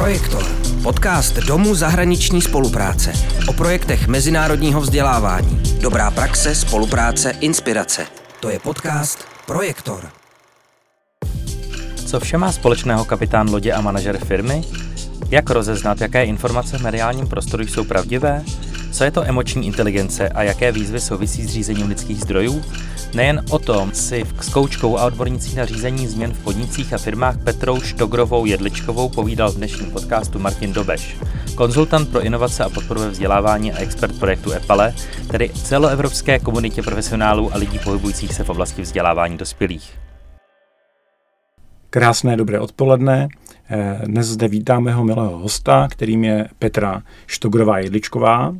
Projektor. Podcast Domu zahraniční spolupráce. O projektech mezinárodního vzdělávání. Dobrá praxe, spolupráce, inspirace. To je podcast Projektor. Co vše má společného kapitán lodě a manažer firmy? Jak rozeznat, jaké informace v mediálním prostoru jsou pravdivé? Co je to emoční inteligence a jaké výzvy souvisí s řízením lidských zdrojů? Nejen o tom si s koučkou a odbornicí na řízení změn v podnicích a firmách Petrou Štogrovou Jedličkovou povídal v dnešním podcastu Martin Dobeš, konzultant pro inovace a podporu vzdělávání a expert projektu EPALE, tedy celoevropské komunitě profesionálů a lidí pohybujících se v oblasti vzdělávání dospělých. Krásné dobré odpoledne. Eh, dnes zde vítáme jeho milého hosta, kterým je Petra Štogrová Jedličková.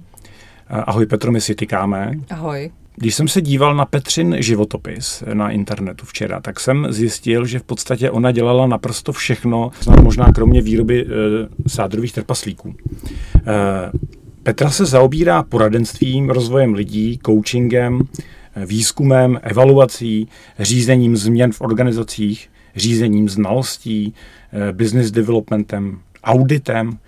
Eh, ahoj Petro, my si tykáme. Ahoj. Když jsem se díval na Petřin životopis na internetu včera, tak jsem zjistil, že v podstatě ona dělala naprosto všechno, možná kromě výroby e, sádrových trpaslíků. E, Petra se zaobírá poradenstvím, rozvojem lidí, coachingem, výzkumem, evaluací, řízením změn v organizacích, řízením znalostí, business developmentem, auditem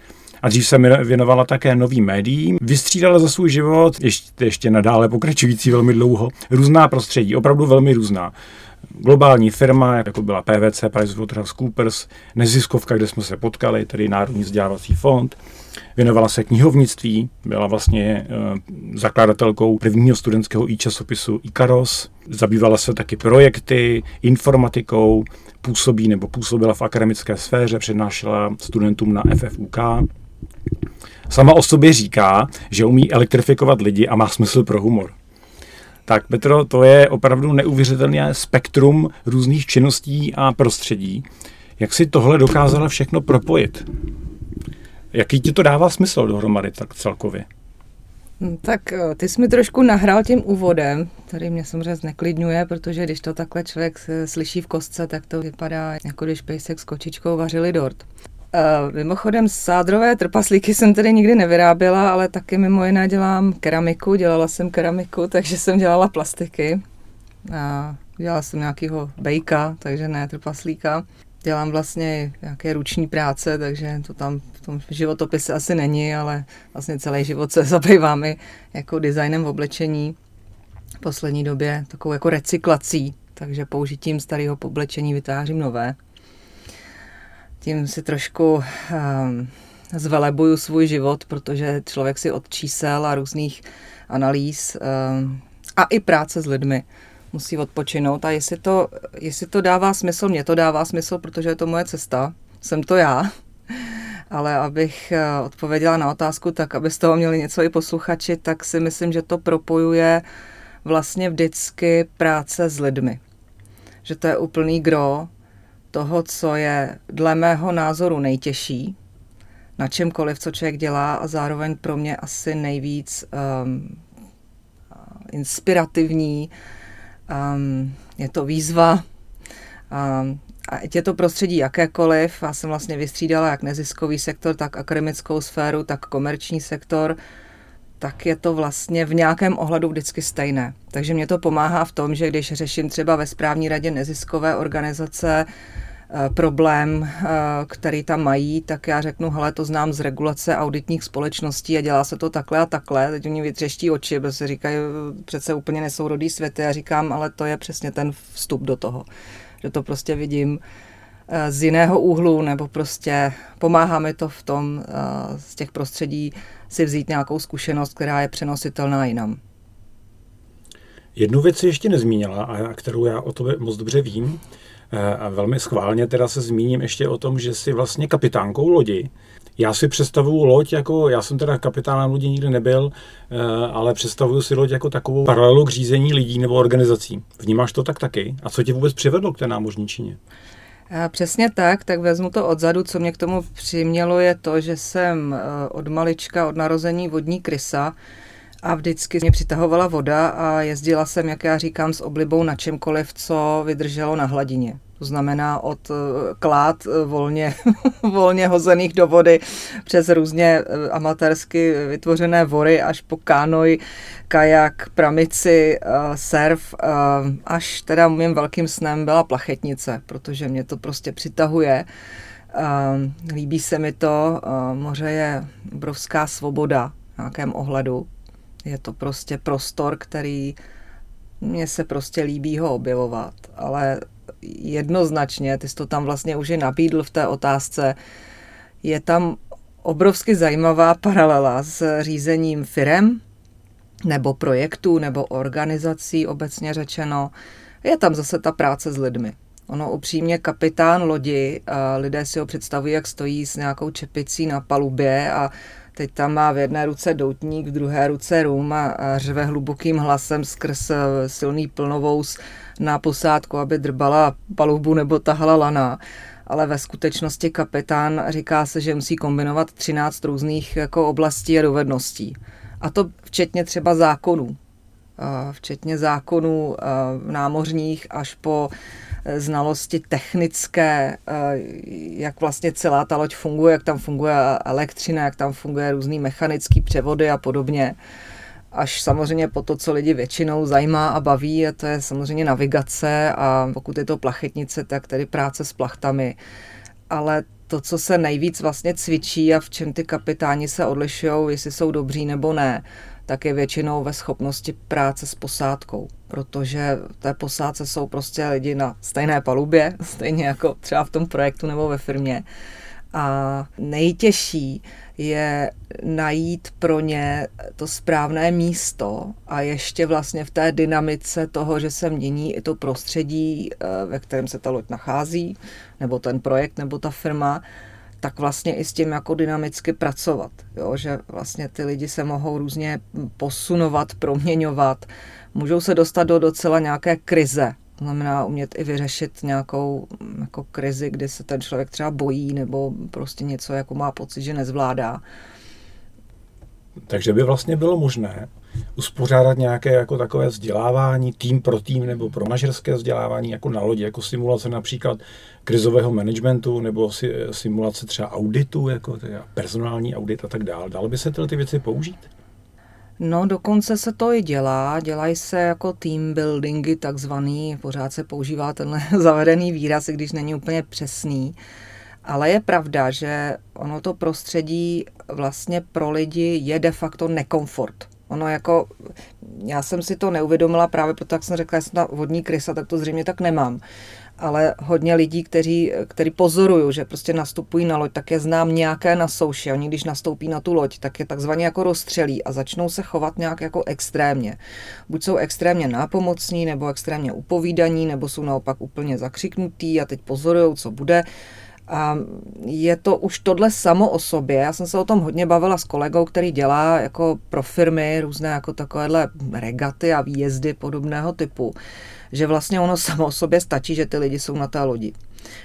a dřív se věnovala také novým médiím. Vystřídala za svůj život, ještě, ještě nadále pokračující velmi dlouho, různá prostředí, opravdu velmi různá. Globální firma, jako byla PVC, PricewaterhouseCoopers, neziskovka, kde jsme se potkali, tedy Národní vzdělávací fond. Věnovala se knihovnictví, byla vlastně e, zakladatelkou prvního studentského e-časopisu Ikaros. Zabývala se taky projekty, informatikou, působí nebo působila v akademické sféře, přednášela studentům na FFUK. Sama o sobě říká, že umí elektrifikovat lidi a má smysl pro humor. Tak Petro, to je opravdu neuvěřitelné spektrum různých činností a prostředí. Jak si tohle dokázala všechno propojit? Jaký ti to dává smysl dohromady tak celkově? Hm, tak eh, ty jsi mi trošku nahrál tím úvodem, který mě samozřejmě zneklidňuje, protože když to takhle člověk slyší v kostce, tak to vypadá jako když pejsek s kočičkou vařili dort. Uh, mimochodem sádrové trpaslíky jsem tedy nikdy nevyráběla, ale taky mimo jiné dělám keramiku, dělala jsem keramiku, takže jsem dělala plastiky. A dělala jsem nějakého bejka, takže ne trpaslíka. Dělám vlastně nějaké ruční práce, takže to tam v tom životopise asi není, ale vlastně celý život se zabývám i jako designem v oblečení. V poslední době takovou jako recyklací, takže použitím starého oblečení vytvářím nové tím si trošku um, zvelebuju svůj život, protože člověk si od čísel a různých analýz um, a i práce s lidmi musí odpočinout. A jestli to, jestli to dává smysl, mě to dává smysl, protože je to moje cesta, jsem to já. Ale abych eh, odpověděla na otázku, tak aby z toho měli něco i posluchači, tak si myslím, že to propojuje vlastně vždycky práce s lidmi. Že to je úplný gro toho, co je dle mého názoru nejtěžší na čemkoliv, co člověk dělá a zároveň pro mě asi nejvíc um, inspirativní. Um, je to výzva. Um, a je to prostředí jakékoliv, já jsem vlastně vystřídala jak neziskový sektor, tak akademickou sféru, tak komerční sektor, tak je to vlastně v nějakém ohledu vždycky stejné. Takže mě to pomáhá v tom, že když řeším třeba ve správní radě neziskové organizace eh, problém, eh, který tam mají, tak já řeknu, hele, to znám z regulace auditních společností a dělá se to takhle a takhle. Teď oni vytřeští oči, protože říkají, přece úplně nesourodý světy. Já říkám, ale to je přesně ten vstup do toho. Že to prostě vidím eh, z jiného úhlu, nebo prostě pomáhá mi to v tom, z těch prostředí si vzít nějakou zkušenost, která je přenositelná jinam. Jednu věc si ještě nezmínila, a kterou já o tobě moc dobře vím, eh, a velmi schválně teda se zmíním ještě o tom, že jsi vlastně kapitánkou lodi. Já si představuju loď jako, já jsem teda kapitánem lodi nikdy nebyl, eh, ale představuju si loď jako takovou paralelu k řízení lidí nebo organizací. Vnímáš to tak taky? A co tě vůbec přivedlo k té námořničině? Přesně tak, tak vezmu to odzadu. Co mě k tomu přimělo je to, že jsem eh, od malička, od narození vodní krysa a vždycky mě přitahovala voda a jezdila jsem, jak já říkám, s oblibou na čemkoliv, co vydrželo na hladině. To znamená od eh, klád eh, volně, volně hozených do vody přes různě amatérsky vytvořené vory až po kánoj, kajak, pramici, surf, až teda mým velkým snem byla plachetnice, protože mě to prostě přitahuje Líbí se mi to, moře je obrovská svoboda v nějakém ohledu. Je to prostě prostor, který mně se prostě líbí ho objevovat, ale jednoznačně, ty jsi to tam vlastně už je nabídl v té otázce, je tam obrovsky zajímavá paralela s řízením firem, nebo projektů, nebo organizací obecně řečeno. Je tam zase ta práce s lidmi. Ono upřímně kapitán lodi, lidé si ho představují, jak stojí s nějakou čepicí na palubě a teď tam má v jedné ruce doutník, v druhé ruce rum a, řve hlubokým hlasem skrz eh, silný plnovous na posádku, aby drbala palubu nebo tahala lana. Ale ve skutečnosti kapitán říká se, že musí kombinovat 13 různých jako oblastí a dovedností. A to včetně třeba zákonů. Včetně zákonů námořních až po znalosti technické, jak vlastně celá ta loď funguje, jak tam funguje elektřina, jak tam funguje různý mechanický převody a podobně. Až samozřejmě po to, co lidi většinou zajímá a baví, a to je samozřejmě navigace a pokud je to plachetnice, tak tedy práce s plachtami. Ale to, co se nejvíc vlastně cvičí a v čem ty kapitáni se odlišují, jestli jsou dobří nebo ne, tak je většinou ve schopnosti práce s posádkou, protože v té posádce jsou prostě lidi na stejné palubě, stejně jako třeba v tom projektu nebo ve firmě. A nejtěžší je najít pro ně to správné místo a ještě vlastně v té dynamice toho, že se mění i to prostředí, eh, ve kterém se ta loď nachází, nebo ten projekt, nebo ta firma, tak vlastně i s tím jako dynamicky pracovat. Jo? Že vlastně ty lidi se mohou různě posunovat, proměňovat, můžou se dostat do docela nějaké krize, znamená umět i vyřešit nějakou jako krizi, kdy se ten člověk třeba bojí nebo prostě něco jako má pocit, že nezvládá. Takže by vlastně bylo možné uspořádat nějaké jako takové vzdělávání tým pro tým nebo pro manažerské vzdělávání jako na lodi, jako simulace například krizového managementu nebo si, simulace třeba auditu, jako personální audit a tak dále. Dalo by se tyhle ty věci použít? No, dokonce se to i dělá. Dělají se jako team buildingy takzvaný. Pořád se používá tenhle zavedený výraz, i když není úplně přesný. Ale je pravda, že ono to prostředí vlastně pro lidi je de facto nekomfort. Ono jako, já jsem si to neuvědomila právě proto, jak jsem řekla, že jsem ta vodní krysa, tak to zřejmě tak nemám ale hodně lidí, kteří, kteří pozorují, že prostě nastupují na loď, tak je znám nějaké na souši. Oni když nastoupí na tu loď, tak je takzvaně jako rozstřelí a začnou se chovat nějak jako extrémně. Buď jsou extrémně nápomocní, nebo extrémně upovídaní, nebo jsou naopak úplně zakřiknutí a teď pozorují, co bude. A je to už tohle samo o sobě. Já jsem se o tom hodně bavila s kolegou, který dělá jako pro firmy různé jako takovéhle regaty a výjezdy podobného typu že vlastně ono samo o sobě stačí, že ty lidi jsou na té lodi.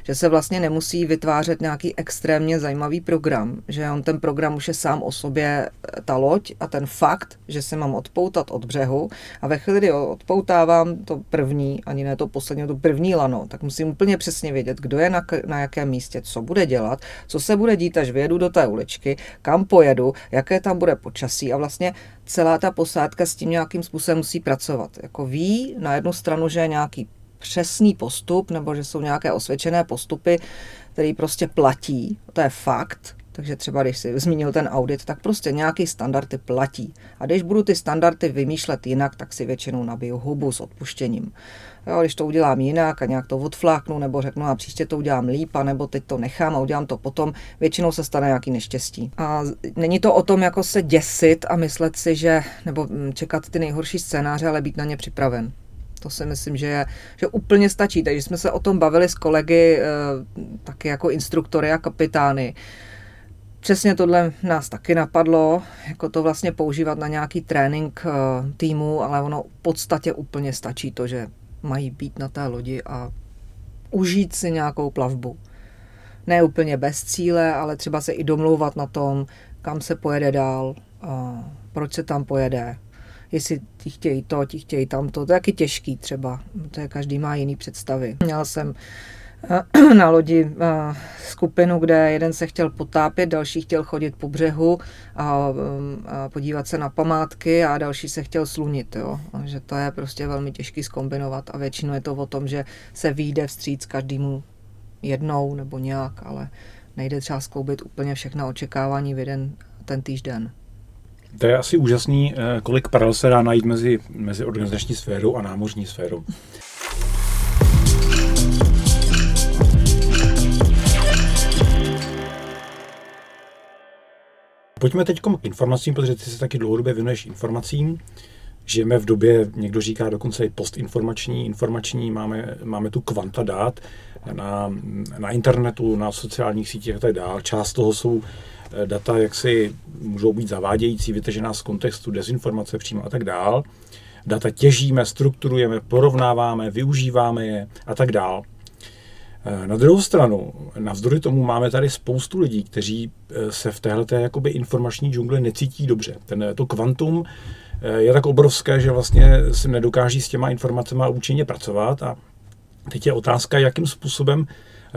Že se vlastně nemusí vytvářet nějaký extrémně zajímavý program, že on ten program už je sám o sobě eh, ta loď a ten fakt, že se mám odpoutat od břehu a ve chvíli, kdy odpoutávám to první, ani ne to poslední, to první lano, tak musím úplně přesně vědět, kdo je na, na jakém místě, co bude dělat, co se bude dít, až vyjedu do té uličky, kam pojedu, jaké tam bude počasí a vlastně celá ta posádka s tím nějakým způsobem musí pracovat. Jako ví na jednu stranu, že je nějaký přesný postup, nebo že jsou nějaké osvědčené postupy, které prostě platí. To je fakt. Takže třeba, když si zmínil ten audit, tak prostě nějaký standardy platí. A když budu ty standardy vymýšlet jinak, tak si většinou nabiju hubu s odpuštěním. Jo, když to udělám jinak a nějak to odfláknu, nebo řeknu, a příště to udělám líp, a nebo teď to nechám a udělám to potom, většinou se stane nějaký neštěstí. A není to o tom, jako se děsit a myslet si, že, nebo mm, čekat ty nejhorší scénáře, ale být na ně připraven. To si myslím, že, je, že úplně stačí. Takže jsme se o tom bavili s kolegy, eh, taky jako instruktory a kapitány. Přesně tohle nás taky napadlo, jako to vlastně používat na nějaký trénink eh, týmu, ale ono v podstatě úplně stačí to, že mají být na té lodi a užít si nějakou plavbu. Ne úplně bez cíle, ale třeba se i domlouvat na tom, kam se pojede dál, proč se tam pojede, jestli ti chtějí to, ti chtějí tamto. To je taky těžký třeba, to je, každý má jiný představy. Měl jsem eh, na lodi eh, skupinu, kde jeden se chtěl potápět, další chtěl chodit po břehu a, eh, a podívat se na památky a další se chtěl slunit. Jo. že to je prostě velmi těžký skombinovat a většinou je to o tom, že se vyjde vstříc každému jednou nebo nějak, ale nejde třeba skloubit úplně všechna očekávání v jeden ten týžden. To je asi úžasný, eh, kolik paralel se dá najít mezi, mezi organizační sférou a námořní sférou. Pojďme teď k informacím, protože ty se taky dlouhodobě věnuješ informacím. Žijeme v době, někdo říká dokonce i postinformační, informační, máme, máme tu kvanta dát na, na internetu, na sociálních sítích a tak dále. Část toho jsou data, jak si můžou být zavádějící, vytažená z kontextu, dezinformace přímo a tak dále. Data těžíme, strukturujeme, porovnáváme, využíváme je a tak dále. Eh, na druhou stranu, navzdory tomu máme tady spoustu lidí, kteří eh, se v téhle jakoby informační džungli necítí dobře. Ten, to kvantum eh, je tak obrovské, že vlastně si nedokáží s těma informacemi účinně pracovat a teď je otázka, jakým způsobem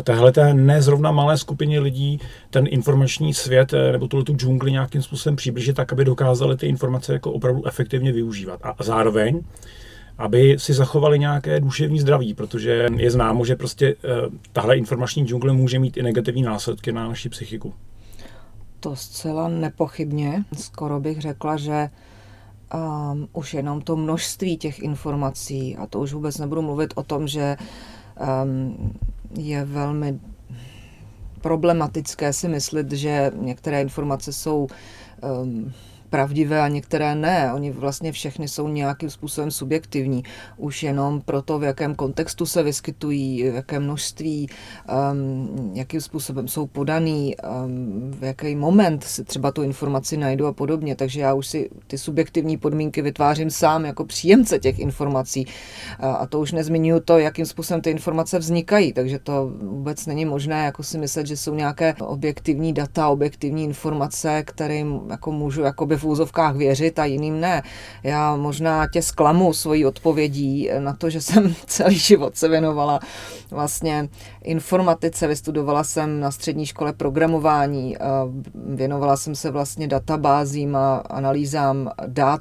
téhle té nezrovna malé skupině lidí ten informační svět nebo tuhle tu džungli nějakým způsobem přiblížit tak, aby dokázali ty informace jako opravdu efektivně využívat. A zároveň aby si zachovali nějaké duševní zdraví, protože je známo, že prostě eh, tahle informační džungle může mít i negativní následky na naši psychiku. To zcela nepochybně. Skoro bych řekla, že um, už jenom to množství těch informací, a to už vůbec nebudu mluvit o tom, že um, je velmi problematické si myslet, že některé informace jsou um, pravdivé a některé ne. Oni vlastně všechny jsou nějakým způsobem subjektivní. Už jenom pro to, v jakém kontextu se vyskytují, v jakém množství, um, jakým způsobem jsou podaný, um, v jaký moment si třeba tu informaci najdu a podobně. Takže já už si ty subjektivní podmínky vytvářím sám jako příjemce těch informací. A, a to už nezmiňuji to, jakým způsobem ty informace vznikají. Takže to vůbec není možné jako si myslet, že jsou nějaké objektivní data, objektivní informace, kterým jako můžu jakoby v úzovkách věřit a jiným ne. Já možná tě zklamu svojí odpovědí na to, že jsem celý život se věnovala vlastně informatice, vystudovala jsem na střední škole programování, věnovala jsem se vlastně databázím a analýzám dat,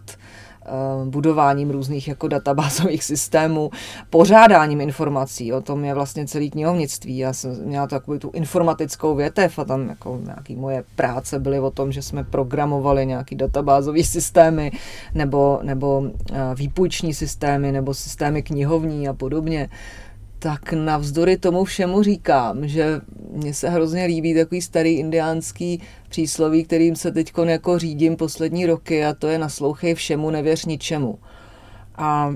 budováním různých jako databázových systémů, pořádáním informací, o tom je vlastně celý knihovnictví. Já jsem měla takovou tu informatickou větev a tam jako nějaké moje práce byly o tom, že jsme programovali nějaký databázové systémy nebo, nebo eh, výpůjční systémy nebo systémy knihovní a podobně tak navzdory tomu všemu říkám, že mně se hrozně líbí takový starý indiánský přísloví, kterým se teď jako řídím poslední roky a to je naslouchej všemu, nevěř ničemu. A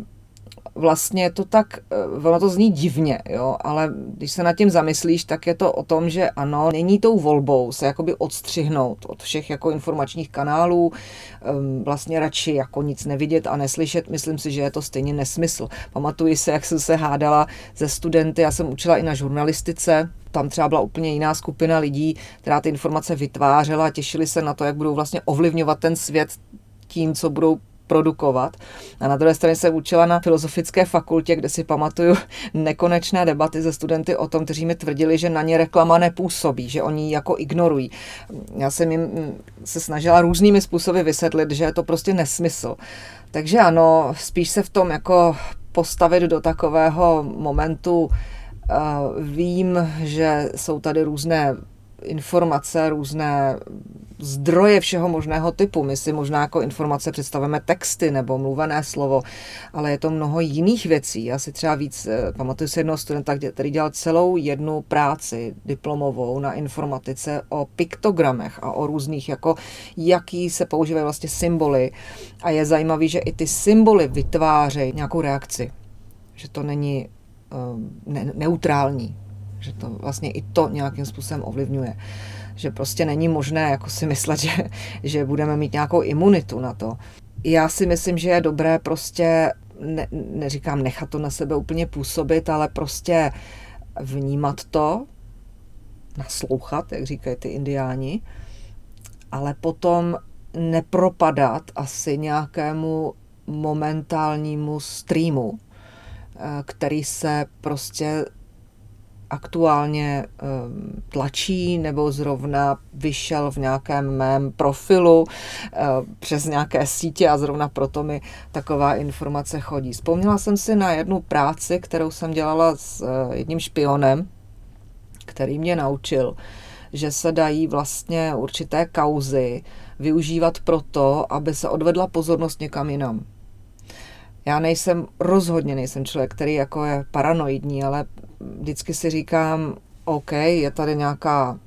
vlastně to tak, eh, ono to zní divně, jo, ale když se nad tím zamyslíš, tak je to o tom, že ano, není tou volbou se jakoby odstřihnout od všech jako informačních kanálů, ehm, vlastně radši jako nic nevidět a neslyšet, myslím si, že je to stejně nesmysl. Pamatuji se, jak jsem se hádala ze studenty, já jsem učila i na žurnalistice, tam třeba byla úplně jiná skupina lidí, která ty informace vytvářela. A těšili se na to, jak budou vlastně ovlivňovat ten svět tím, co budou produkovat. A na druhé straně se učila na filozofické fakultě, kde si pamatuju nekonečné debaty ze studenty o tom, kteří mi tvrdili, že na ně reklama nepůsobí, že oni ji jako ignorují. Já jsem jim mm, se snažila různými způsoby vysvětlit, že je to prostě nesmysl. Takže ano, spíš se v tom jako postavit do takového momentu, Vím, že jsou tady různé informace, různé zdroje všeho možného typu. My si možná jako informace představujeme texty nebo mluvené slovo, ale je to mnoho jiných věcí. Já si třeba víc eh, pamatuju si jednoho studenta, který dělal celou jednu práci diplomovou na informatice o piktogramech a o různých, jako jaký se používají vlastně symboly. A je zajímavý, že i ty symboly vytvářejí nějakou reakci. Že to není uh, ne- neutrální, že to vlastně i to nějakým způsobem ovlivňuje. Že prostě není možné jako si myslet, že, že budeme mít nějakou imunitu na to. Já si myslím, že je dobré prostě, ne, neříkám nechat to na sebe úplně působit, ale prostě vnímat to, naslouchat, jak říkají ty indiáni, ale potom nepropadat asi nějakému momentálnímu streamu, eh, který se prostě aktuálně ehm, tlačí nebo zrovna vyšel v nějakém mém profilu eh, přes nějaké sítě a zrovna proto mi taková informace chodí. Vzpomněla jsem si na jednu práci, kterou jsem dělala s eh, jedním špionem, který mě naučil, že se dají vlastně určité kauzy využívat proto, aby se odvedla pozornost někam jinam. Já nejsem, rozhodně nejsem člověk, který jako je paranoidní, ale vždycky si říkám, OK, je tady nějaká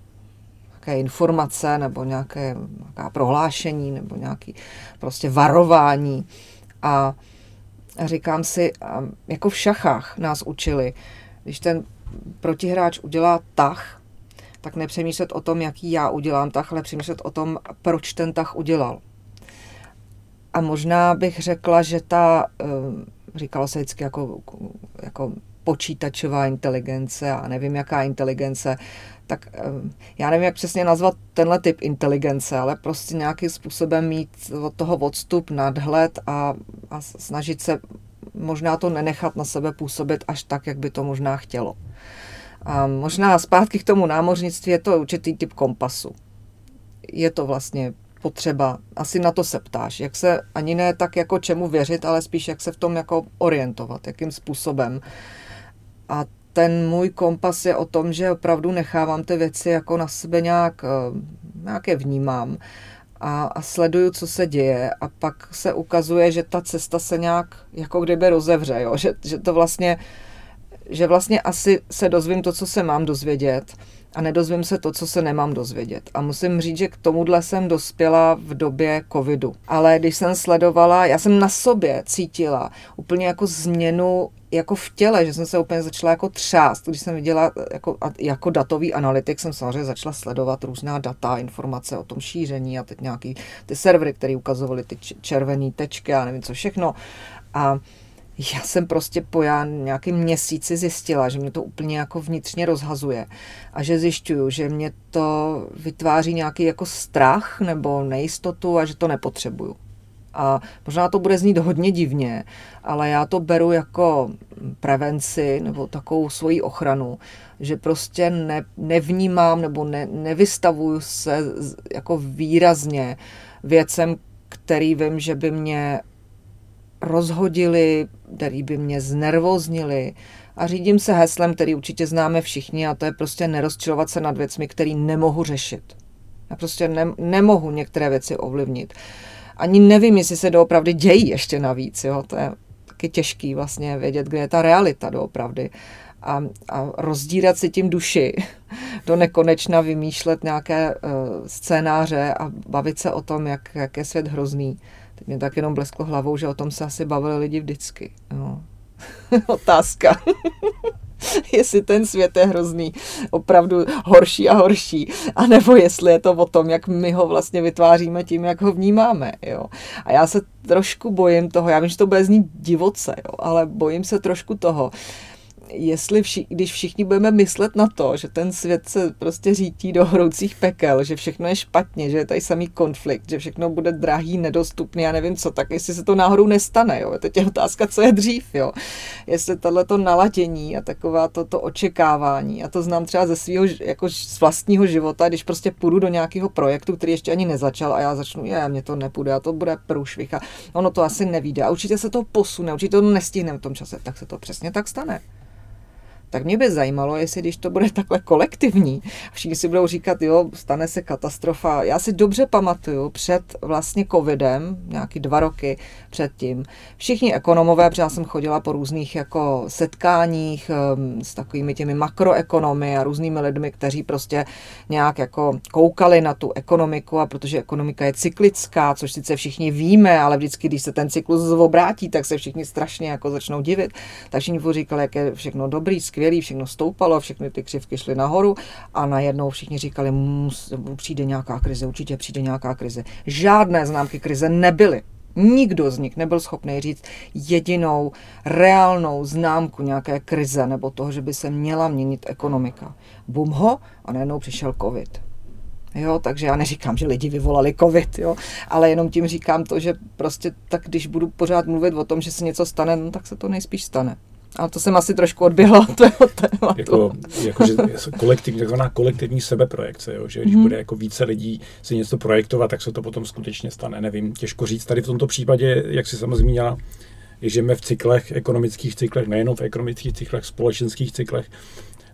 nějaké informace nebo nějaké, nějaká prohlášení nebo nějaké prostě varování a říkám si, jako v šachách nás učili, když ten protihráč udělá tah, tak nepřemýšlet o tom, jaký já udělám tah, ale přemýšlet o tom, proč ten tah udělal. A možná bych řekla, že ta, eh, říkalo se vždycky jako, jako počítačová inteligence a nevím, jaká inteligence, tak eh, já nevím, jak přesně nazvat tenhle typ inteligence, ale prostě nějakým způsobem mít od toho odstup, nadhled a, a snažit se možná to nenechat na sebe působit až tak, jak by to možná chtělo. A možná zpátky k tomu námořnictví je to určitý typ kompasu. Je to vlastně potřeba, asi na to se ptáš, jak se ani ne tak jako čemu věřit, ale spíš jak se v tom jako orientovat, jakým způsobem. A ten můj kompas je o tom, že opravdu nechávám ty věci jako na sebe nějak, eh, nějak je vnímám a, a sleduju, co se děje a pak se ukazuje, že ta cesta se nějak jako kdyby rozevře, jo? Že, že to vlastně, že vlastně asi se dozvím to, co se mám dozvědět a nedozvím se to, co se nemám dozvědět. A musím říct, že k tomuhle jsem dospěla v době covidu. Ale když jsem sledovala, já jsem na sobě cítila úplně jako změnu jako v těle, že jsem se úplně začala jako třást, když jsem viděla jako, jako datový analytik, jsem samozřejmě začala sledovat různá data, informace o tom šíření a teď nějaký ty servery, které ukazovaly ty červené tečky a nevím co všechno. A já jsem prostě po já nějakým měsíci zjistila, že mě to úplně jako vnitřně rozhazuje a že zjišťuju, že mě to vytváří nějaký jako strach nebo nejistotu a že to nepotřebuju. A možná to bude znít hodně divně, ale já to beru jako prevenci nebo takovou svoji ochranu, že prostě ne, nevnímám nebo ne, nevystavuju se jako výrazně věcem, který vím, že by mě rozhodili, který by mě znervoznili. A řídím se heslem, který určitě známe všichni, a to je prostě nerozčilovat se nad věcmi, které nemohu řešit. Já prostě ne, nemohu některé věci ovlivnit. Ani nevím, jestli se doopravdy dějí ještě navíc. Jo? To je taky těžký vlastně vědět, kde je ta realita doopravdy. A, a rozdírat si tím duši do nekonečna, vymýšlet nějaké uh, scénáře a bavit se o tom, jak, jak je svět hrozný Teď mě tak jenom blesklo hlavou, že o tom se asi bavili lidi vždycky. No. Otázka. jestli ten svět je hrozný, opravdu horší a horší, anebo jestli je to o tom, jak my ho vlastně vytváříme tím, jak ho vnímáme. Jo. A já se trošku bojím toho, já vím, že to bude znít divoce, jo, ale bojím se trošku toho, jestli vši, když všichni budeme myslet na to, že ten svět se prostě řítí do hroucích pekel, že všechno je špatně, že je tady samý konflikt, že všechno bude drahý, nedostupný, já nevím co, tak jestli se to náhodou nestane, jo. Teď je otázka, co je dřív, jo. Jestli tohleto naladění a taková to, očekávání, a to znám třeba ze svého, jako z vlastního života, když prostě půjdu do nějakého projektu, který ještě ani nezačal a já začnu, je, mě to nepůjde, a to bude průšvih a ono to asi nevíde a určitě se to posune, určitě to nestihneme v tom čase, tak se to přesně tak stane tak mě by zajímalo, jestli když to bude takhle kolektivní, všichni si budou říkat, jo, stane se katastrofa. Já si dobře pamatuju před vlastně covidem, nějaký dva roky předtím, všichni ekonomové, protože já jsem chodila po různých jako setkáních um, s takovými těmi makroekonomy a různými lidmi, kteří prostě nějak jako koukali na tu ekonomiku a protože ekonomika je cyklická, což sice všichni víme, ale vždycky, když se ten cyklus obrátí, tak se všichni strašně jako začnou divit. Tak všichni říkali, jak je všechno dobrý, skvělý, všechno stoupalo, všechny ty křivky šly nahoru a najednou všichni říkali, přijde nějaká krize, určitě přijde nějaká krize. Žádné známky krize nebyly. Nikdo z nich nebyl schopný říct jedinou reálnou známku nějaké krize nebo toho, že by se měla měnit ekonomika. Bum ho a najednou přišel covid. Jo, takže já neříkám, že lidi vyvolali covid, jo, ale jenom tím říkám to, že prostě tak, když budu pořád mluvit o tom, že se něco stane, no, tak se to nejspíš stane. A to jsem asi trošku odběhla od toho tématu. Jako, jako že kolektivní, takzvaná kolektivní sebeprojekce, jo? že když hmm. bude jako více lidí si něco projektovat, tak se to potom skutečně stane. Nevím, těžko říct. Tady v tomto případě, jak si samozřejmě zmínila, žijeme v cyklech, ekonomických cyklech, nejenom v ekonomických cyklech, společenských cyklech.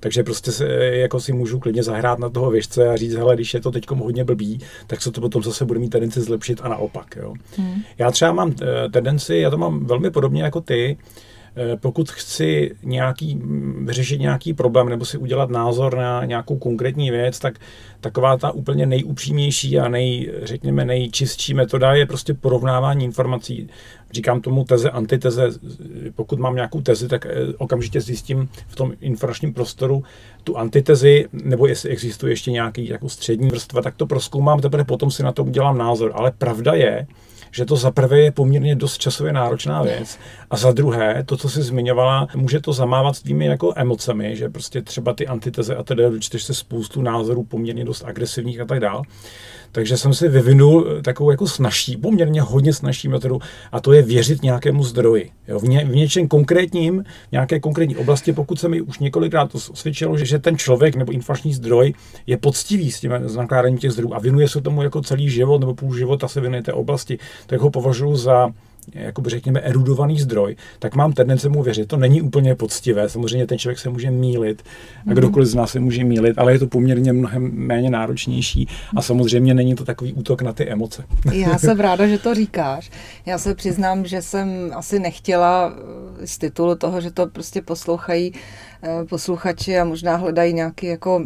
takže prostě se, jako si můžu klidně zahrát na toho věžce a říct, hele, když je to teď hodně blbý, tak se to potom zase bude mít tendenci zlepšit a naopak. Jo. Hmm. Já třeba mám eh, tendenci, já to mám velmi podobně jako ty, pokud chci nějaký, mm, vyřešit nějaký problém nebo si udělat názor na nějakou konkrétní věc, tak taková ta úplně nejupřímnější a nej, řekněme, nejčistší metoda je prostě porovnávání informací. Říkám tomu teze, antiteze. Pokud mám nějakou tezi, tak eh, okamžitě zjistím v tom informačním prostoru tu antitezi, nebo jestli existuje ještě nějaký jako střední vrstva, tak to proskoumám, teprve potom si na to udělám názor. Ale pravda je, že to za prvé je poměrně dost časově náročná věc a za druhé, to, co jsi zmiňovala, může to zamávat s tvými jako emocemi, že prostě třeba ty antiteze a tedy dočteš se spoustu názorů poměrně dost agresivních a tak dál. Takže jsem si vyvinul takovou jako snažší, poměrně hodně snažší metodu a to je věřit nějakému zdroji. Jo, v, ně, v něčem konkrétním, v nějaké konkrétní oblasti, pokud se mi už několikrát osvědčilo, že, že ten člověk nebo informační zdroj je poctivý s tím nakládáním těch zdrojů a věnuje se tomu jako celý život nebo půl života se věnuje té oblasti, tak ho považuji za jakoby řekněme erudovaný zdroj, tak mám tendenci mu věřit. To není úplně poctivé, samozřejmě ten člověk se může mílit a mhm. kdokoliv z nás se může mílit, ale je to poměrně mnohem méně náročnější a samozřejmě není to takový útok na ty emoce. Já jsem ráda, že to říkáš. Já se přiznám, že jsem asi nechtěla eh, z titulu toho, že to prostě poslouchají eh, posluchači a možná hledají nějaký jako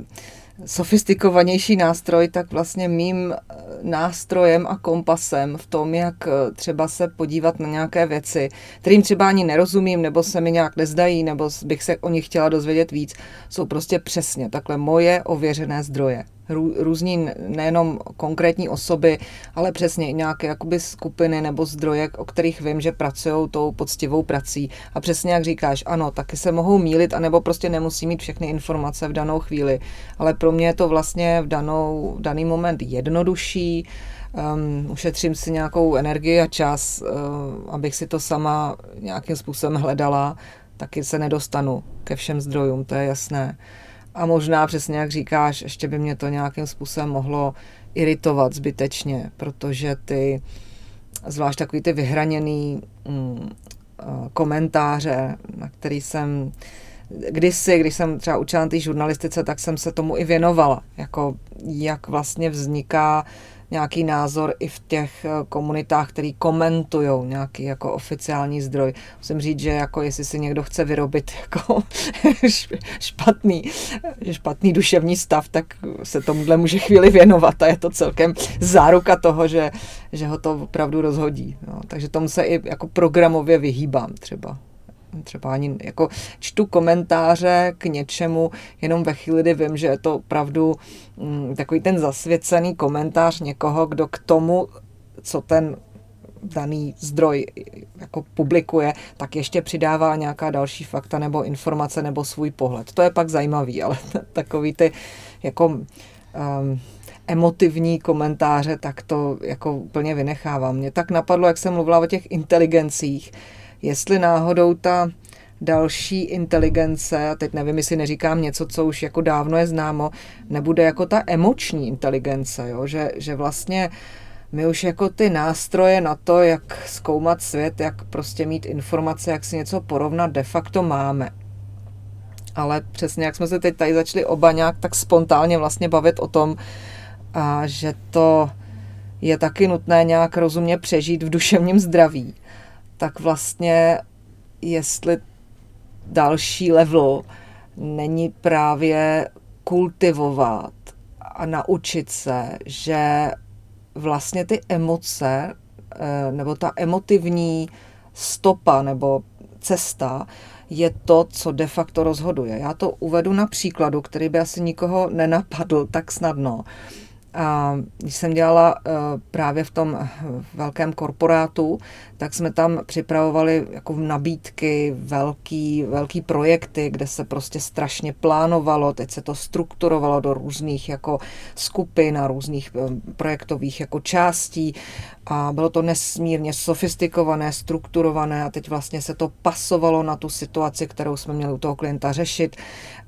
sofistikovanější nástroj, tak vlastně mým eh, nástrojem a kompasem v tom, jak eh, třeba se podívat na nějaké věci, kterým třeba ani nerozumím, nebo se mi nějak nezdají, nebo bych se o nich chtěla dozvědět víc, jsou prostě přesně takhle moje ověřené zdroje různí nejenom konkrétní osoby, ale přesně i nějaké jakoby skupiny nebo zdroje, o kterých vím, že pracují tou poctivou prací. A přesně jak říkáš, ano, taky se mohou mílit, anebo prostě nemusí mít všechny informace v danou chvíli. Ale pro mě je to vlastně v, danou, v daný moment jednodušší, um, ušetřím si nějakou energii a čas, uh, abych si to sama nějakým způsobem hledala, taky se nedostanu ke všem zdrojům, to je jasné. A možná přesně jak říkáš, ještě by mě to nějakým způsobem mohlo iritovat zbytečně, protože ty, zvlášť takový ty vyhraněný mm, eh, komentáře, na který jsem kdysi, když jsem třeba učila na té žurnalistice, tak jsem se tomu i věnovala, jako jak vlastně vzniká nějaký názor i v těch eh, komunitách, který komentují nějaký jako oficiální zdroj. Musím říct, že jako jestli si někdo chce vyrobit jako špatný, špatný duševní stav, tak se tomuhle může chvíli věnovat a je to celkem záruka toho, že, že ho to opravdu rozhodí. No, takže tomu se i jako programově vyhýbám třeba třeba ani jako čtu komentáře k něčemu, jenom ve chvíli, kdy vím, že je to opravdu mm, takový ten zasvěcený komentář někoho, kdo k tomu, co ten daný zdroj jako publikuje, tak ještě přidává nějaká další fakta nebo informace nebo svůj pohled. To je pak zajímavý, ale takový ty jako um, emotivní komentáře, tak to jako úplně vynechávám. Mě tak napadlo, jak jsem mluvila o těch inteligencích, jestli náhodou ta další inteligence, a teď nevím, jestli neříkám něco, co už jako dávno je známo, nebude jako ta emoční inteligence, jo? Že, že vlastně my už jako ty nástroje na to, jak zkoumat svět, jak prostě mít informace, jak si něco porovnat, de facto máme. Ale přesně jak jsme se teď tady začali oba nějak tak spontánně vlastně bavit o tom, a že to je taky nutné nějak rozumně přežít v duševním zdraví tak vlastně jestli další level není právě kultivovat a naučit se, že vlastně ty emoce eh, nebo ta emotivní stopa nebo cesta je to, co de facto rozhoduje. Já to uvedu na příkladu, který by asi nikoho nenapadl tak snadno. A když jsem dělala uh, právě v tom eh, velkém korporátu, tak jsme tam připravovali jako nabídky, velký, velký projekty, kde se prostě strašně plánovalo, teď se to strukturovalo do různých jako skupin a různých uh, projektových jako částí a bylo to nesmírně sofistikované, strukturované a teď vlastně se to pasovalo na tu situaci, kterou jsme měli u toho klienta řešit.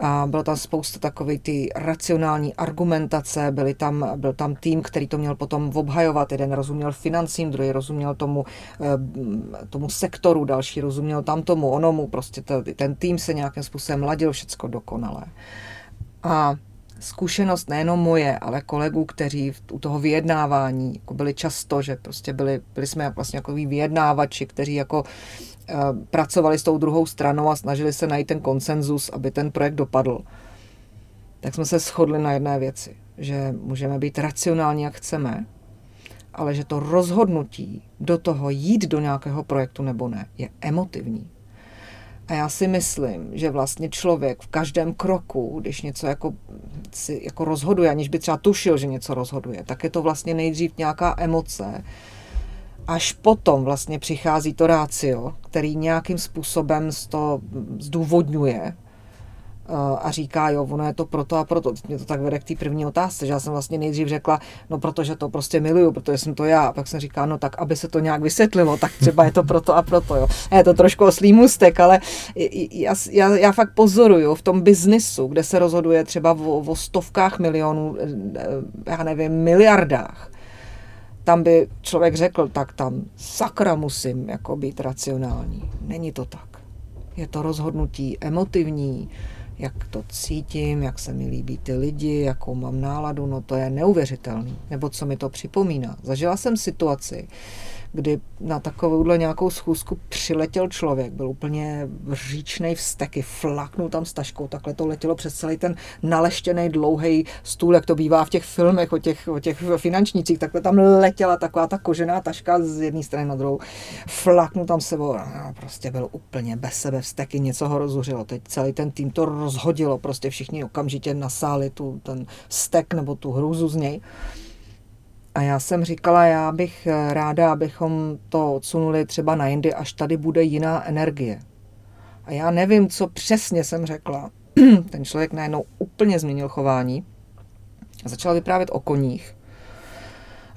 A bylo tam spousta takové ty racionální argumentace, byly tam byl tam tým, který to měl potom obhajovat. Jeden rozuměl financím, druhý rozuměl tomu, tomu sektoru, další rozuměl tam tomu, onomu. Prostě ten tým se nějakým způsobem ladil, všecko dokonalé. A zkušenost nejenom moje, ale kolegů, kteří u toho vyjednávání jako byli často, že prostě byli, byli jsme vlastně jako vyjednávači, kteří jako uh, pracovali s tou druhou stranou a snažili se najít ten konsenzus, aby ten projekt dopadl. Tak jsme se shodli na jedné věci, že můžeme být racionální, jak chceme, ale že to rozhodnutí do toho jít do nějakého projektu nebo ne, je emotivní. A já si myslím, že vlastně člověk v každém kroku, když něco jako, si jako rozhoduje, aniž by třeba tušil, že něco rozhoduje, tak je to vlastně nejdřív nějaká emoce, až potom vlastně přichází to rácio, který nějakým způsobem to zdůvodňuje a říká, jo, ono je to proto a proto. Mě to tak vede k té první otázce, že já jsem vlastně nejdřív řekla, no protože to prostě miluju, protože jsem to já. A pak jsem říká, no tak aby se to nějak vysvětlilo, tak třeba je to proto a proto, jo. A je to trošku oslý mustek, ale já, já, já fakt pozoruju v tom biznisu, kde se rozhoduje třeba o, o stovkách milionů, eh, já nevím, miliardách, tam by člověk řekl, tak tam sakra musím jako být racionální. Není to tak. Je to rozhodnutí emotivní, jak to cítím, jak se mi líbí ty lidi, jakou mám náladu, no to je neuvěřitelný. Nebo co mi to připomíná. Zažila jsem situaci, kdy na takovouhle nějakou schůzku přiletěl člověk, byl úplně říčnej vzteky, flaknul tam s taškou, takhle to letělo přes celý ten naleštěný dlouhý stůl, jak to bývá v těch filmech o těch, o těch finančnících, takhle tam letěla taková ta kožená taška z jedné strany na druhou. Flaknul tam sebou, no, prostě byl úplně bez sebe vzteky, něco ho rozuřilo. Teď celý ten tým to rozhodilo, prostě všichni okamžitě nasáli tu, ten stek nebo tu hrůzu z něj. A já jsem říkala, já bych eh, ráda, abychom to odsunuli třeba na jindy, až tady bude jiná energie. A já nevím, co přesně jsem řekla. Ten člověk najednou úplně změnil chování a začal vyprávět o koních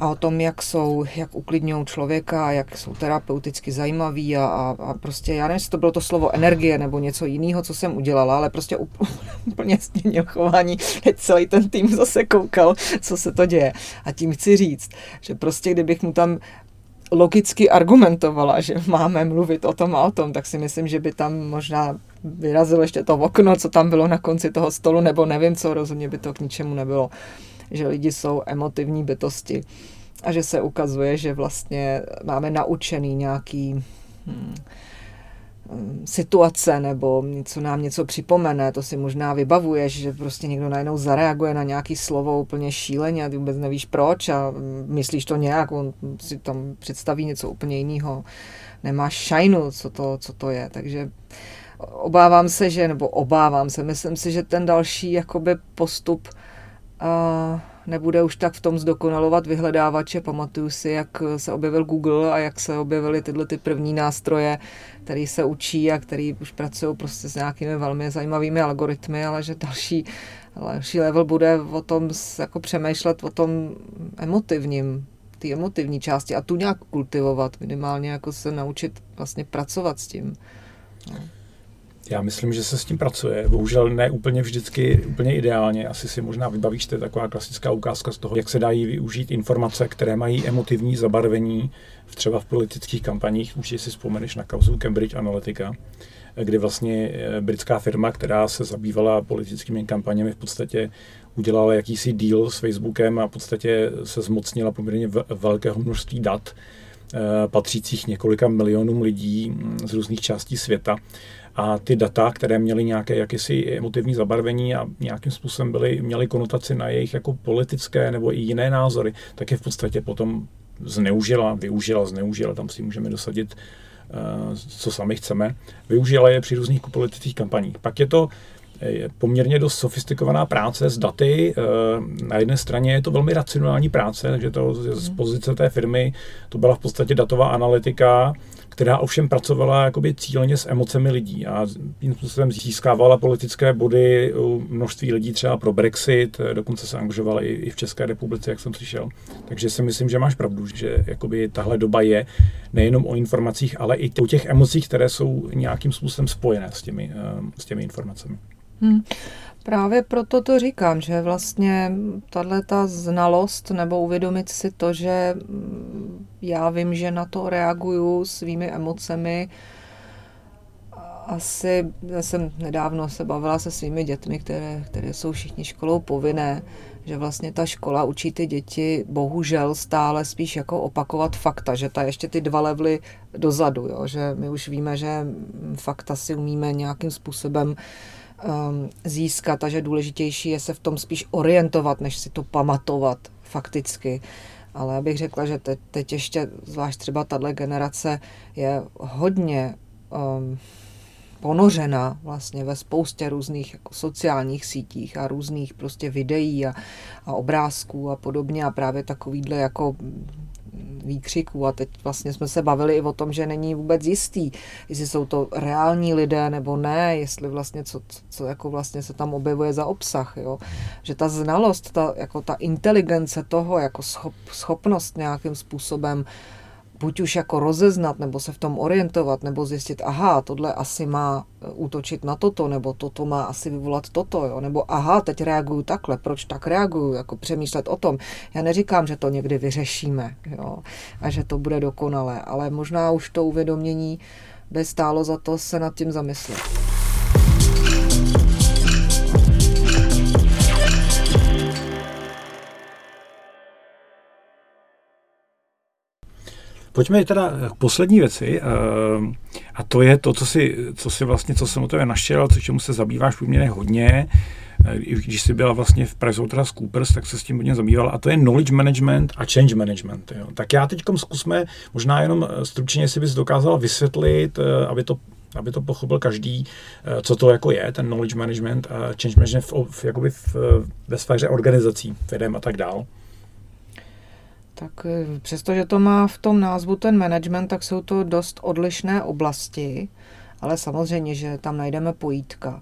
a o tom, jak jsou, jak uklidňují člověka, jak jsou terapeuticky zajímaví a, a, a prostě, já nevím, jestli to bylo to slovo energie nebo něco jiného, co jsem udělala, ale prostě úplně změnil chování. Teď celý ten tým zase koukal, co se to děje. A tím chci říct, že prostě kdybych mu tam logicky argumentovala, že máme mluvit o tom a o tom, tak si myslím, že by tam možná vyrazilo ještě to okno, co tam bylo na konci toho stolu, nebo nevím co, rozhodně by to k ničemu nebylo že lidi jsou emotivní bytosti a že se ukazuje, že vlastně máme naučený nějaký hmm, situace nebo něco nám něco připomene, to si možná vybavuješ, že prostě někdo najednou zareaguje na nějaký slovo úplně šíleně a ty vůbec nevíš proč a myslíš to nějak, on si tam představí něco úplně jiného. Nemáš šajnu, co to, co to je, takže obávám se, že, nebo obávám se, myslím si, že ten další jakoby postup nebude už tak v tom zdokonalovat vyhledávače. Pamatuju si, jak se objevil Google a jak se objevily tyhle ty první nástroje, které se učí a které už pracují prostě s nějakými velmi zajímavými algoritmy, ale že další, další level bude o tom jako přemýšlet o tom emotivním, ty emotivní části a tu nějak kultivovat, minimálně jako se naučit vlastně pracovat s tím. No. Já myslím, že se s tím pracuje. Bohužel ne úplně vždycky úplně ideálně. Asi si možná vybavíš, to je taková klasická ukázka z toho, jak se dají využít informace, které mají emotivní zabarvení, třeba v politických kampaních. Určitě si vzpomeneš na kauzu Cambridge Analytica, kdy vlastně eh, britská firma, která se zabývala politickými kampaněmi, v podstatě udělala jakýsi deal s Facebookem a v podstatě se zmocnila poměrně velkého množství dat, eh, patřících několika milionům lidí mm, z různých částí světa a ty data, které měly nějaké jakési emotivní zabarvení a nějakým způsobem byly, měly konotaci na jejich jako politické nebo i jiné názory, tak je v podstatě potom zneužila, využila, zneužila, tam si můžeme dosadit, uh, co sami chceme. Využila je při různých politických kampaních. Pak je to je poměrně dost sofistikovaná práce s daty. Eh, na jedné straně je to velmi racionální práce, takže to z pozice té firmy to byla v podstatě datová analytika, která ovšem pracovala jakoby cíleně s emocemi lidí a tím způsobem získávala politické body u množství lidí třeba pro Brexit, dokonce se angažovala i, v České republice, jak jsem slyšel. Takže si myslím, že máš pravdu, že jakoby tahle doba je nejenom o informacích, ale i o těch emocích, které jsou nějakým způsobem spojené s těmi, eh, s těmi informacemi. Hmm. Právě proto to říkám, že vlastně tahle ta znalost nebo uvědomit si to, že já vím, že na to reaguju svými emocemi, asi, já jsem nedávno se bavila se svými dětmi, které, které jsou všichni školou povinné, že vlastně ta škola učí ty děti bohužel stále spíš jako opakovat fakta, že ta ještě ty dva levely dozadu, jo? že my už víme, že fakta si umíme nějakým způsobem um, získat a že důležitější je se v tom spíš orientovat, než si to pamatovat fakticky. Ale já bych řekla, že teď, teď ještě, zvlášť třeba tahle generace, je hodně um, ponořena vlastně ve spoustě různých jako sociálních sítích a různých prostě videí a, a obrázků a podobně a právě takovýhle jako výkřiků a teď vlastně jsme se bavili i o tom, že není vůbec jistý, jestli jsou to reální lidé nebo ne, jestli vlastně co, co jako vlastně se tam objevuje za obsah, jo. Že ta znalost, ta, jako ta inteligence toho, jako schop, schopnost nějakým způsobem uh, buď už jako rozeznat, nebo se v tom orientovat, nebo zjistit, aha, tohle asi má e, útočit na toto, nebo toto má asi vyvolat toto, jo? nebo aha, teď reaguju takhle, proč tak reaguju, jako přemýšlet o tom. Já neříkám, že to někdy vyřešíme jo? a že to bude dokonalé, ale možná už to uvědomění by stálo za to se nad tím zamyslet. Pojďme teda k poslední věci, eh, a to je to, co si, co si vlastně, co jsem o tebe našel, co čemu se zabýváš poměrně hodně, eh, když jsi byla vlastně v PricewaterhouseCoopers, tak se s tím hodně zabýval, a to je knowledge management a change management. Jo. Tak já teď zkusme, možná jenom eh, stručně, jestli bys dokázal vysvětlit, aby to aby to pochopil každý, co to jako je, ten knowledge management a change management v, v, jakoby v, ve sféře organizací, firm a tak dále. Tak eh, přestože to má v tom názvu ten management, tak jsou to dost odlišné oblasti, ale samozřejmě, že tam najdeme pojítka.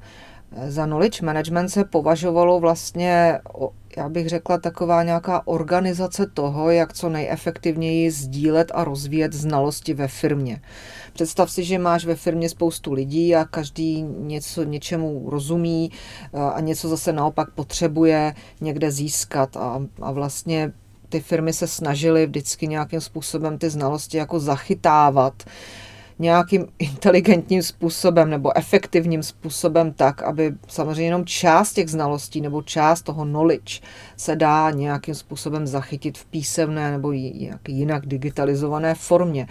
Eh, za knowledge management se považovalo vlastně, já bych řekla, taková nějaká organizace toho, jak co nejefektivněji sdílet a rozvíjet znalosti ve firmě. Představ si, že máš ve firmě spoustu lidí a každý něco, něčemu rozumí eh, a něco zase naopak potřebuje někde získat a, a vlastně ty firmy se snažily vždycky nějakým způsobem ty znalosti jako zachytávat nějakým inteligentním způsobem nebo efektivním způsobem tak, aby samozřejmě jenom část těch znalostí nebo část toho knowledge se dá nějakým způsobem zachytit v písemné nebo jinak digitalizované formě.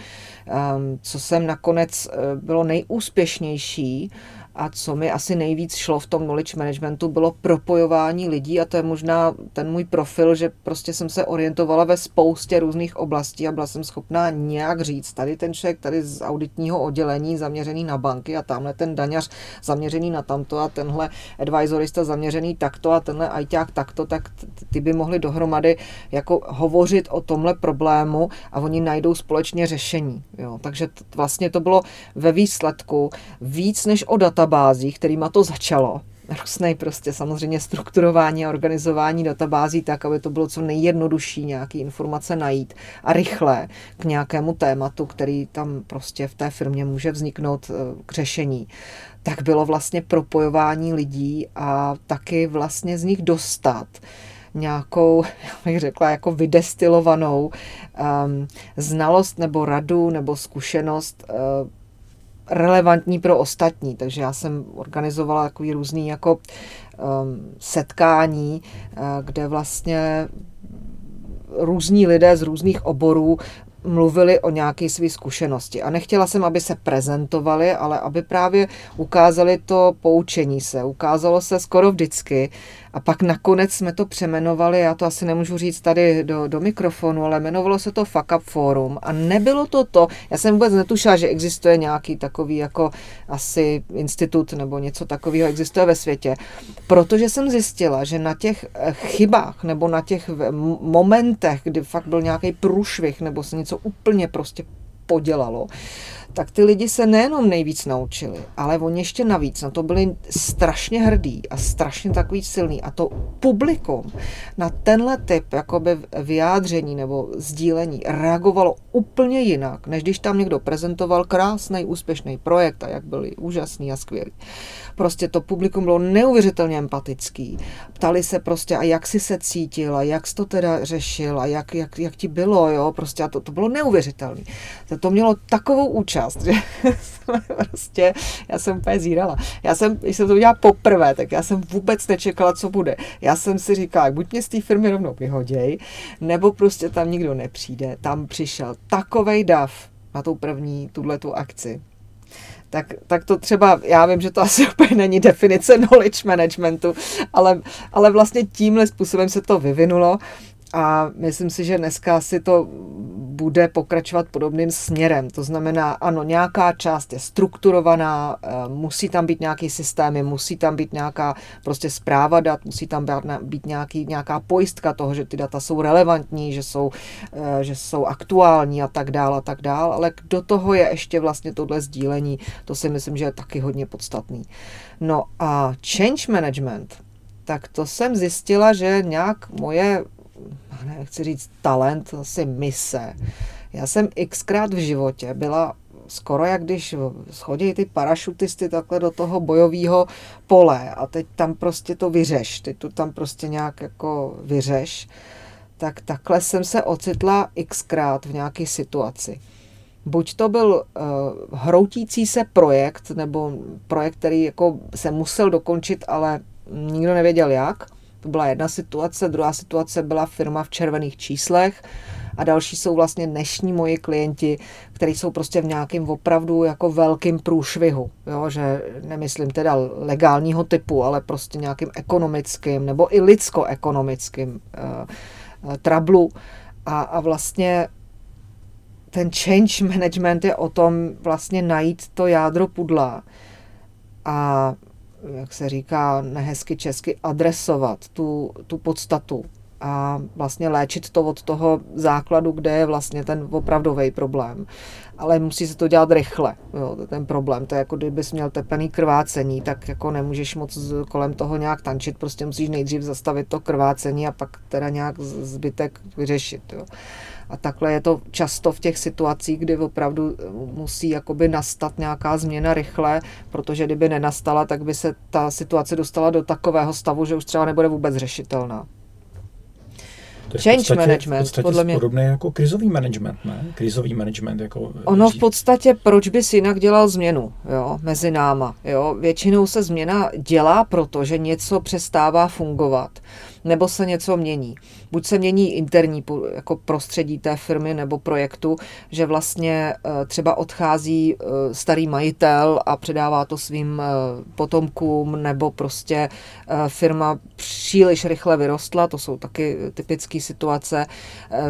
Ehm, co jsem nakonec eh, bylo nejúspěšnější, a co mi asi nejvíc šlo v tom knowledge managementu, bylo propojování lidí a to je možná ten můj profil, že prostě jsem se orientovala ve spoustě různých oblastí a byla jsem schopná nějak říct, tady ten člověk tady z auditního oddělení zaměřený na banky a tamhle ten daňař zaměřený na tamto a tenhle advisorista zaměřený takto a tenhle ajťák takto, tak ty by mohli dohromady jako hovořit o tomhle problému a oni najdou společně řešení. Jo. Takže vlastně to bylo ve výsledku víc než o data databázích, kterýma to začalo. Různé prostě samozřejmě strukturování a organizování databází tak, aby to bylo co nejjednodušší nějaký informace najít a rychle k nějakému tématu, který tam prostě v té firmě může vzniknout eh, k řešení. Tak bylo vlastně propojování lidí a taky vlastně z nich dostat nějakou, jak bych řekla, jako vydestilovanou um, znalost nebo radu nebo zkušenost uh, relevantní pro ostatní. Takže já jsem organizovala takový různý jako um, setkání, uh, kde vlastně různí lidé z různých oborů mluvili o nějaké své zkušenosti. A nechtěla jsem, aby se prezentovali, ale aby právě ukázali to poučení se. Ukázalo se skoro vždycky, a pak nakonec jsme to přemenovali, já to asi nemůžu říct tady do, do mikrofonu, ale jmenovalo se to Fuck Up Forum. A nebylo to to, já jsem vůbec netušila, že existuje nějaký takový jako asi institut nebo něco takového existuje ve světě. Protože jsem zjistila, že na těch eh, chybách nebo na těch momentech, kdy fakt byl nějaký průšvih nebo se něco úplně prostě podělalo, tak ty lidi se nejenom nejvíc naučili, ale oni ještě navíc na to byli strašně hrdí a strašně takový silný. A to publikum na tenhle typ jakoby vyjádření nebo sdílení reagovalo úplně jinak, než když tam někdo prezentoval krásný, úspěšný projekt a jak byli úžasný a skvělý. Prostě to publikum bylo neuvěřitelně empatický. Ptali se prostě, a jak si se cítil, a jak jsi to teda řešil, a jak, jak, jak ti bylo, jo, prostě a to, to bylo neuvěřitelné. To mělo takovou účast, že prostě já jsem úplně zírala. Já jsem, když jsem to udělala poprvé, tak já jsem vůbec nečekala, co bude. Já jsem si říkala, buď mě z té firmy rovnou vyhoděj, nebo prostě tam nikdo nepřijde. Tam přišel takovej dav na tou první, tuhle tu akci tak, tak to třeba, já vím, že to asi úplně není definice knowledge managementu, ale, ale vlastně tímhle způsobem se to vyvinulo a myslím si, že dneska si to bude pokračovat podobným směrem. To znamená, ano, nějaká část je strukturovaná, eh, musí tam být nějaký systémy, musí tam být nějaká prostě zpráva dat, musí tam být nějaký, nějaká pojistka toho, že ty data jsou relevantní, že jsou, eh, že jsou aktuální a tak dále a tak dále, ale do toho je ještě vlastně tohle sdílení, to si myslím, že je taky hodně podstatný. No a change management, tak to jsem zjistila, že nějak moje nechci říct talent, asi mise. Já jsem xkrát v životě byla skoro jak když schodí ty parašutisty takhle do toho bojového pole a teď tam prostě to vyřeš, teď to tam prostě nějak jako vyřeš, tak takhle jsem se ocitla xkrát v nějaké situaci. Buď to byl uh, hroutící se projekt, nebo projekt, který jako se musel dokončit, ale nikdo nevěděl jak, to byla jedna situace. Druhá situace byla firma v červených číslech a další jsou vlastně dnešní moji klienti, kteří jsou prostě v nějakém opravdu jako velkým průšvihu, jo? že nemyslím teda legálního typu, ale prostě nějakým ekonomickým nebo i lidsko-ekonomickým uh, trablu a, a vlastně ten change management je o tom vlastně najít to jádro pudla a jak se říká nehezky česky, adresovat tu, tu podstatu a vlastně léčit to od toho základu, kde je vlastně ten opravdový problém. Ale musí se to dělat rychle, jo, ten problém. To je jako kdybys měl tepený krvácení, tak jako nemůžeš moc kolem toho nějak tančit, prostě musíš nejdřív zastavit to krvácení a pak teda nějak zbytek vyřešit. Jo. A takhle je to často v těch situacích, kdy opravdu eh, musí jakoby nastat nějaká změna rychle, protože kdyby nenastala, tak by se ta situace dostala do takového stavu, že už třeba nebude vůbec řešitelná. To Change podstatě, management, v podstatě podle mě. podobné jako krizový management, ne? Krizový management jako... Ono v podstatě, proč bys jinak dělal změnu, jo, mezi náma, jo? Většinou se změna dělá proto, že něco přestává fungovat nebo se něco mění. Buď se mění interní jako prostředí té firmy nebo projektu, že vlastně eh, třeba odchází eh, starý majitel a předává to svým eh, potomkům, nebo prostě firma příliš rychle vyrostla, to jsou taky typické situace,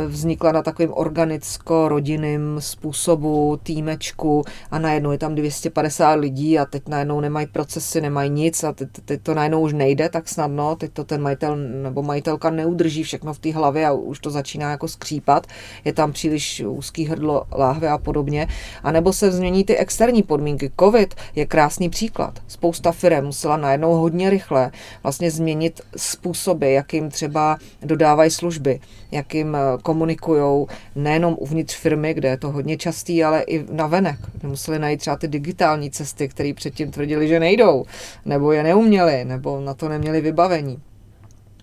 vznikla na takovým organicko-rodinným způsobu, týmečku a najednou je tam 250 lidí a teď najednou nemají procesy, nemají nic a teď, teď to najednou už nejde tak snadno, teď to ten majitel nebo majitelka neudrží všechno v té hlavě a už to začíná jako skřípat, je tam příliš úzký hrdlo láhve a podobně, a nebo se změní ty externí podmínky. Covid je krásný příklad. Spousta firm musela najednou hodně rychle vlastně změnit způsoby, jakým třeba dodávají služby, jakým eh, komunikují nejenom uvnitř firmy, kde je to hodně častý, ale i na venek. Museli najít třeba ty digitální cesty, které předtím tvrdili, že nejdou, nebo je neuměli, nebo na to neměli vybavení.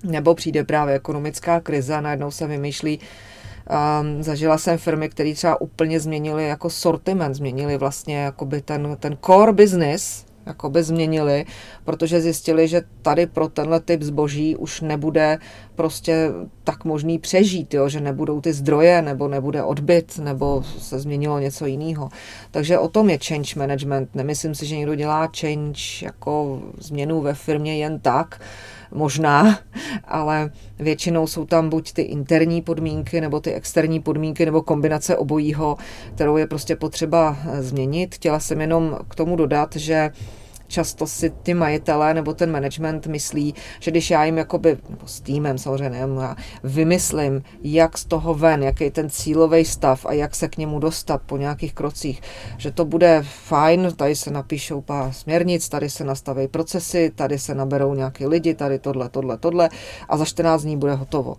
Nebo přijde právě ekonomická krize najednou se vymýšlí Um, zažila jsem firmy, které třeba úplně změnily jako sortiment, změnili vlastně jakoby ten, ten core business, jakoby změnili, protože zjistili, že tady pro tenhle typ zboží už nebude prostě tak možný přežít, jo, že nebudou ty zdroje, nebo nebude odbyt, nebo se změnilo něco jiného. Takže o tom je change management. Nemyslím si, že někdo dělá change jako změnu ve firmě jen tak, možná, ale většinou jsou tam buď ty interní podmínky, nebo ty externí podmínky, nebo kombinace obojího, kterou je prostě potřeba změnit. Chtěla jsem jenom k tomu dodat, že často si ty majitelé nebo ten management myslí, že když já jim jakoby, nebo s týmem samozřejmě já vymyslím, jak z toho ven, jaký je ten cílový stav a jak se k němu dostat po nějakých krocích, že to bude fajn, tady se napíšou pár směrnic, tady se nastaví procesy, tady se naberou nějaký lidi, tady tohle, tohle, tohle a za 14 dní bude hotovo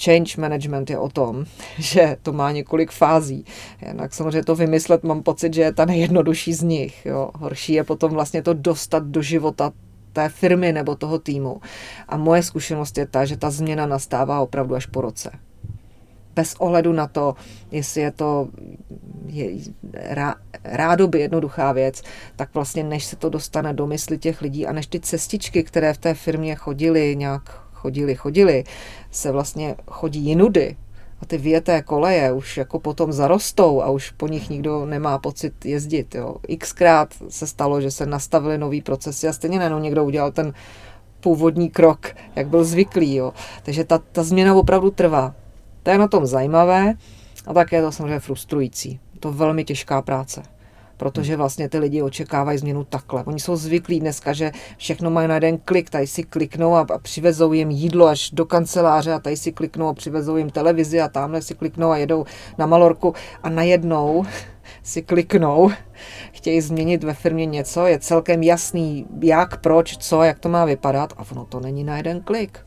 change management je o tom, že to má několik fází. Jinak samozřejmě to vymyslet mám pocit, že je ta nejjednodušší z nich. Jo. Horší je potom vlastně to dostat do života té firmy nebo toho týmu. A moje zkušenost je ta, že ta změna nastává opravdu až po roce. Bez ohledu na to, jestli je to je, rá, rádoby jednoduchá věc, tak vlastně než se to dostane do mysli těch lidí a než ty cestičky, které v té firmě chodily nějak chodili, chodili, se vlastně chodí jinudy a ty věté koleje už jako potom zarostou a už po nich nikdo nemá pocit jezdit. Jo. Xkrát se stalo, že se nastavily nový procesy a stejně najednou někdo udělal ten původní krok, jak byl zvyklý. Jo. Takže ta, ta změna opravdu trvá. To je na tom zajímavé a také je to samozřejmě frustrující. To velmi těžká práce protože vlastně ty lidi očekávají změnu takhle. Oni jsou zvyklí dneska, že všechno mají na jeden klik, tady si kliknou a, přivezou jim jídlo až do kanceláře a tady si kliknou a přivezou jim televizi a tamhle si kliknou a jedou na Malorku a najednou si kliknou, chtějí změnit ve firmě něco, je celkem jasný, jak, proč, co, jak to má vypadat a ono to není na jeden klik.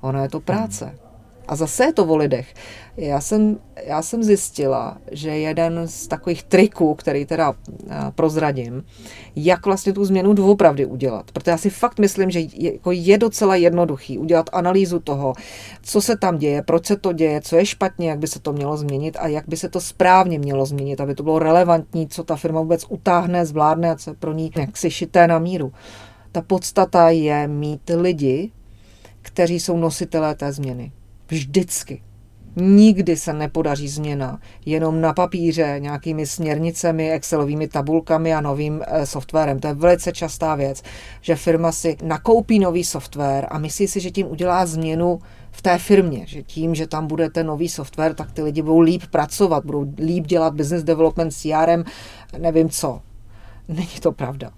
Ono je to práce. Hmm. A zase je to o lidech. Já jsem, já jsem zjistila, že jeden z takových triků, který teda eh, prozradím, jak vlastně tu změnu doopravdy udělat. Protože já si fakt myslím, že je, jako je docela jednoduchý udělat analýzu toho, co se tam děje, proč se to děje, co je špatně, jak by se to mělo změnit a jak by se to správně mělo změnit, aby to bylo relevantní, co ta firma vůbec utáhne, zvládne a co pro ní jaksi šité na míru. Ta podstata je mít lidi, kteří jsou nositelé té změny. Vždycky. Nikdy se nepodaří změna jenom na papíře, nějakými směrnicemi, Excelovými tabulkami a novým e, softwarem. To je velice častá věc, že firma si nakoupí nový software a myslí si, že tím udělá změnu v té firmě, že tím, že tam bude ten nový software, tak ty lidi budou líp pracovat, budou líp dělat business development, CRM, nevím co. Není to pravda.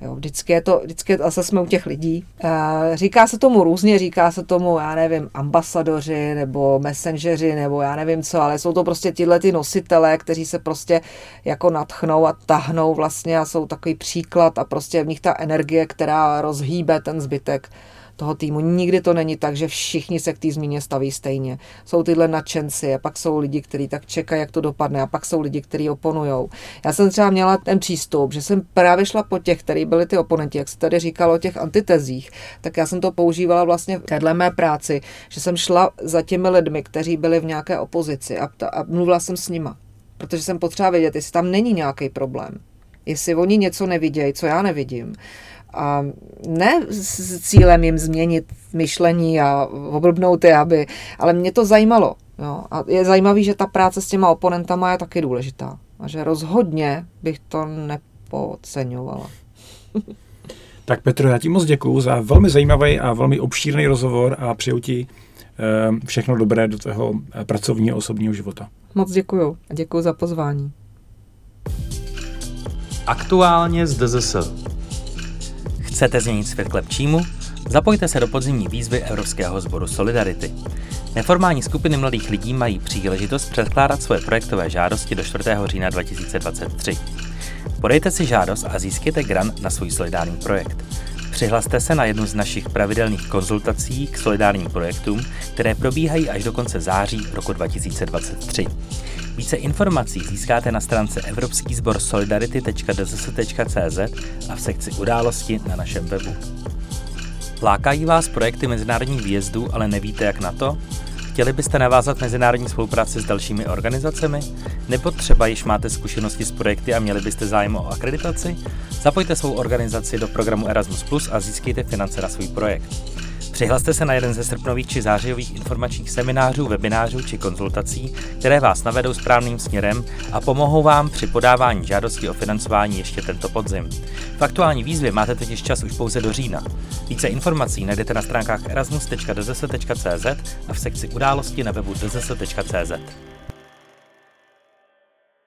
Jo, vždycky je to, vždycky zase jsme u těch lidí. E, říká se tomu různě, říká se tomu, já nevím, ambasadoři nebo messengeri nebo já nevím co, ale jsou to prostě tyhle ty nositelé, kteří se prostě jako natchnou a tahnou vlastně a jsou takový příklad a prostě v nich ta energie, která rozhýbe ten zbytek toho týmu. Nikdy to není tak, že všichni se k té změně staví stejně. Jsou tyhle nadšenci a pak jsou lidi, kteří tak čekají, jak to dopadne a pak jsou lidi, kteří oponují. Já jsem třeba měla ten přístup, že jsem právě šla po těch, který byli ty oponenti, jak se tady říkalo o těch antitezích, tak já jsem to používala vlastně v téhle mé práci, že jsem šla za těmi lidmi, kteří byli v nějaké opozici a, a mluvila jsem s nima. Protože jsem potřeba vědět, jestli tam není nějaký problém. Jestli oni něco nevidějí, co já nevidím a ne s cílem jim změnit myšlení a oblbnout je, aby, ale mě to zajímalo. Jo. A je zajímavý, že ta práce s těma oponentama je taky důležitá. A že rozhodně bych to nepodceňovala. tak Petro, já ti moc děkuju za velmi zajímavý a velmi obšírný rozhovor a přeju ti eh, všechno dobré do tvého eh, pracovního osobního života. Moc děkuju a děkuju za pozvání. Aktuálně z DZS. Chcete změnit svět k lepšímu? Zapojte se do podzimní výzvy Evropského sboru Solidarity. Neformální skupiny mladých lidí mají příležitost předkládat svoje projektové žádosti do 4. října 2023. Podejte si žádost a získejte grant na svůj solidární projekt. Přihlaste se na jednu z našich pravidelných konzultací k solidárním projektům, které probíhají až do konce září roku 2023. Více informací získáte na stránce Evropský sbor solidarity.dss.cz a v sekci události na našem webu. Lákají vás projekty mezinárodních výjezdů, ale nevíte jak na to? Chtěli byste navázat mezinárodní spolupráci s dalšími organizacemi? Nebo třeba již máte zkušenosti s projekty a měli byste zájem o akreditaci? Zapojte svou organizaci do programu Erasmus Plus a získejte finance na svůj projekt. Přihlaste se na jeden ze srpnových či zářijových informačních seminářů, webinářů či konzultací, které vás navedou správným směrem a pomohou vám při podávání žádosti o financování ještě tento podzim. V aktuální výzvě máte totiž čas už pouze do října. Více informací najdete na stránkách erasmus.dzs.cz a v sekci události na webu dzs.cz.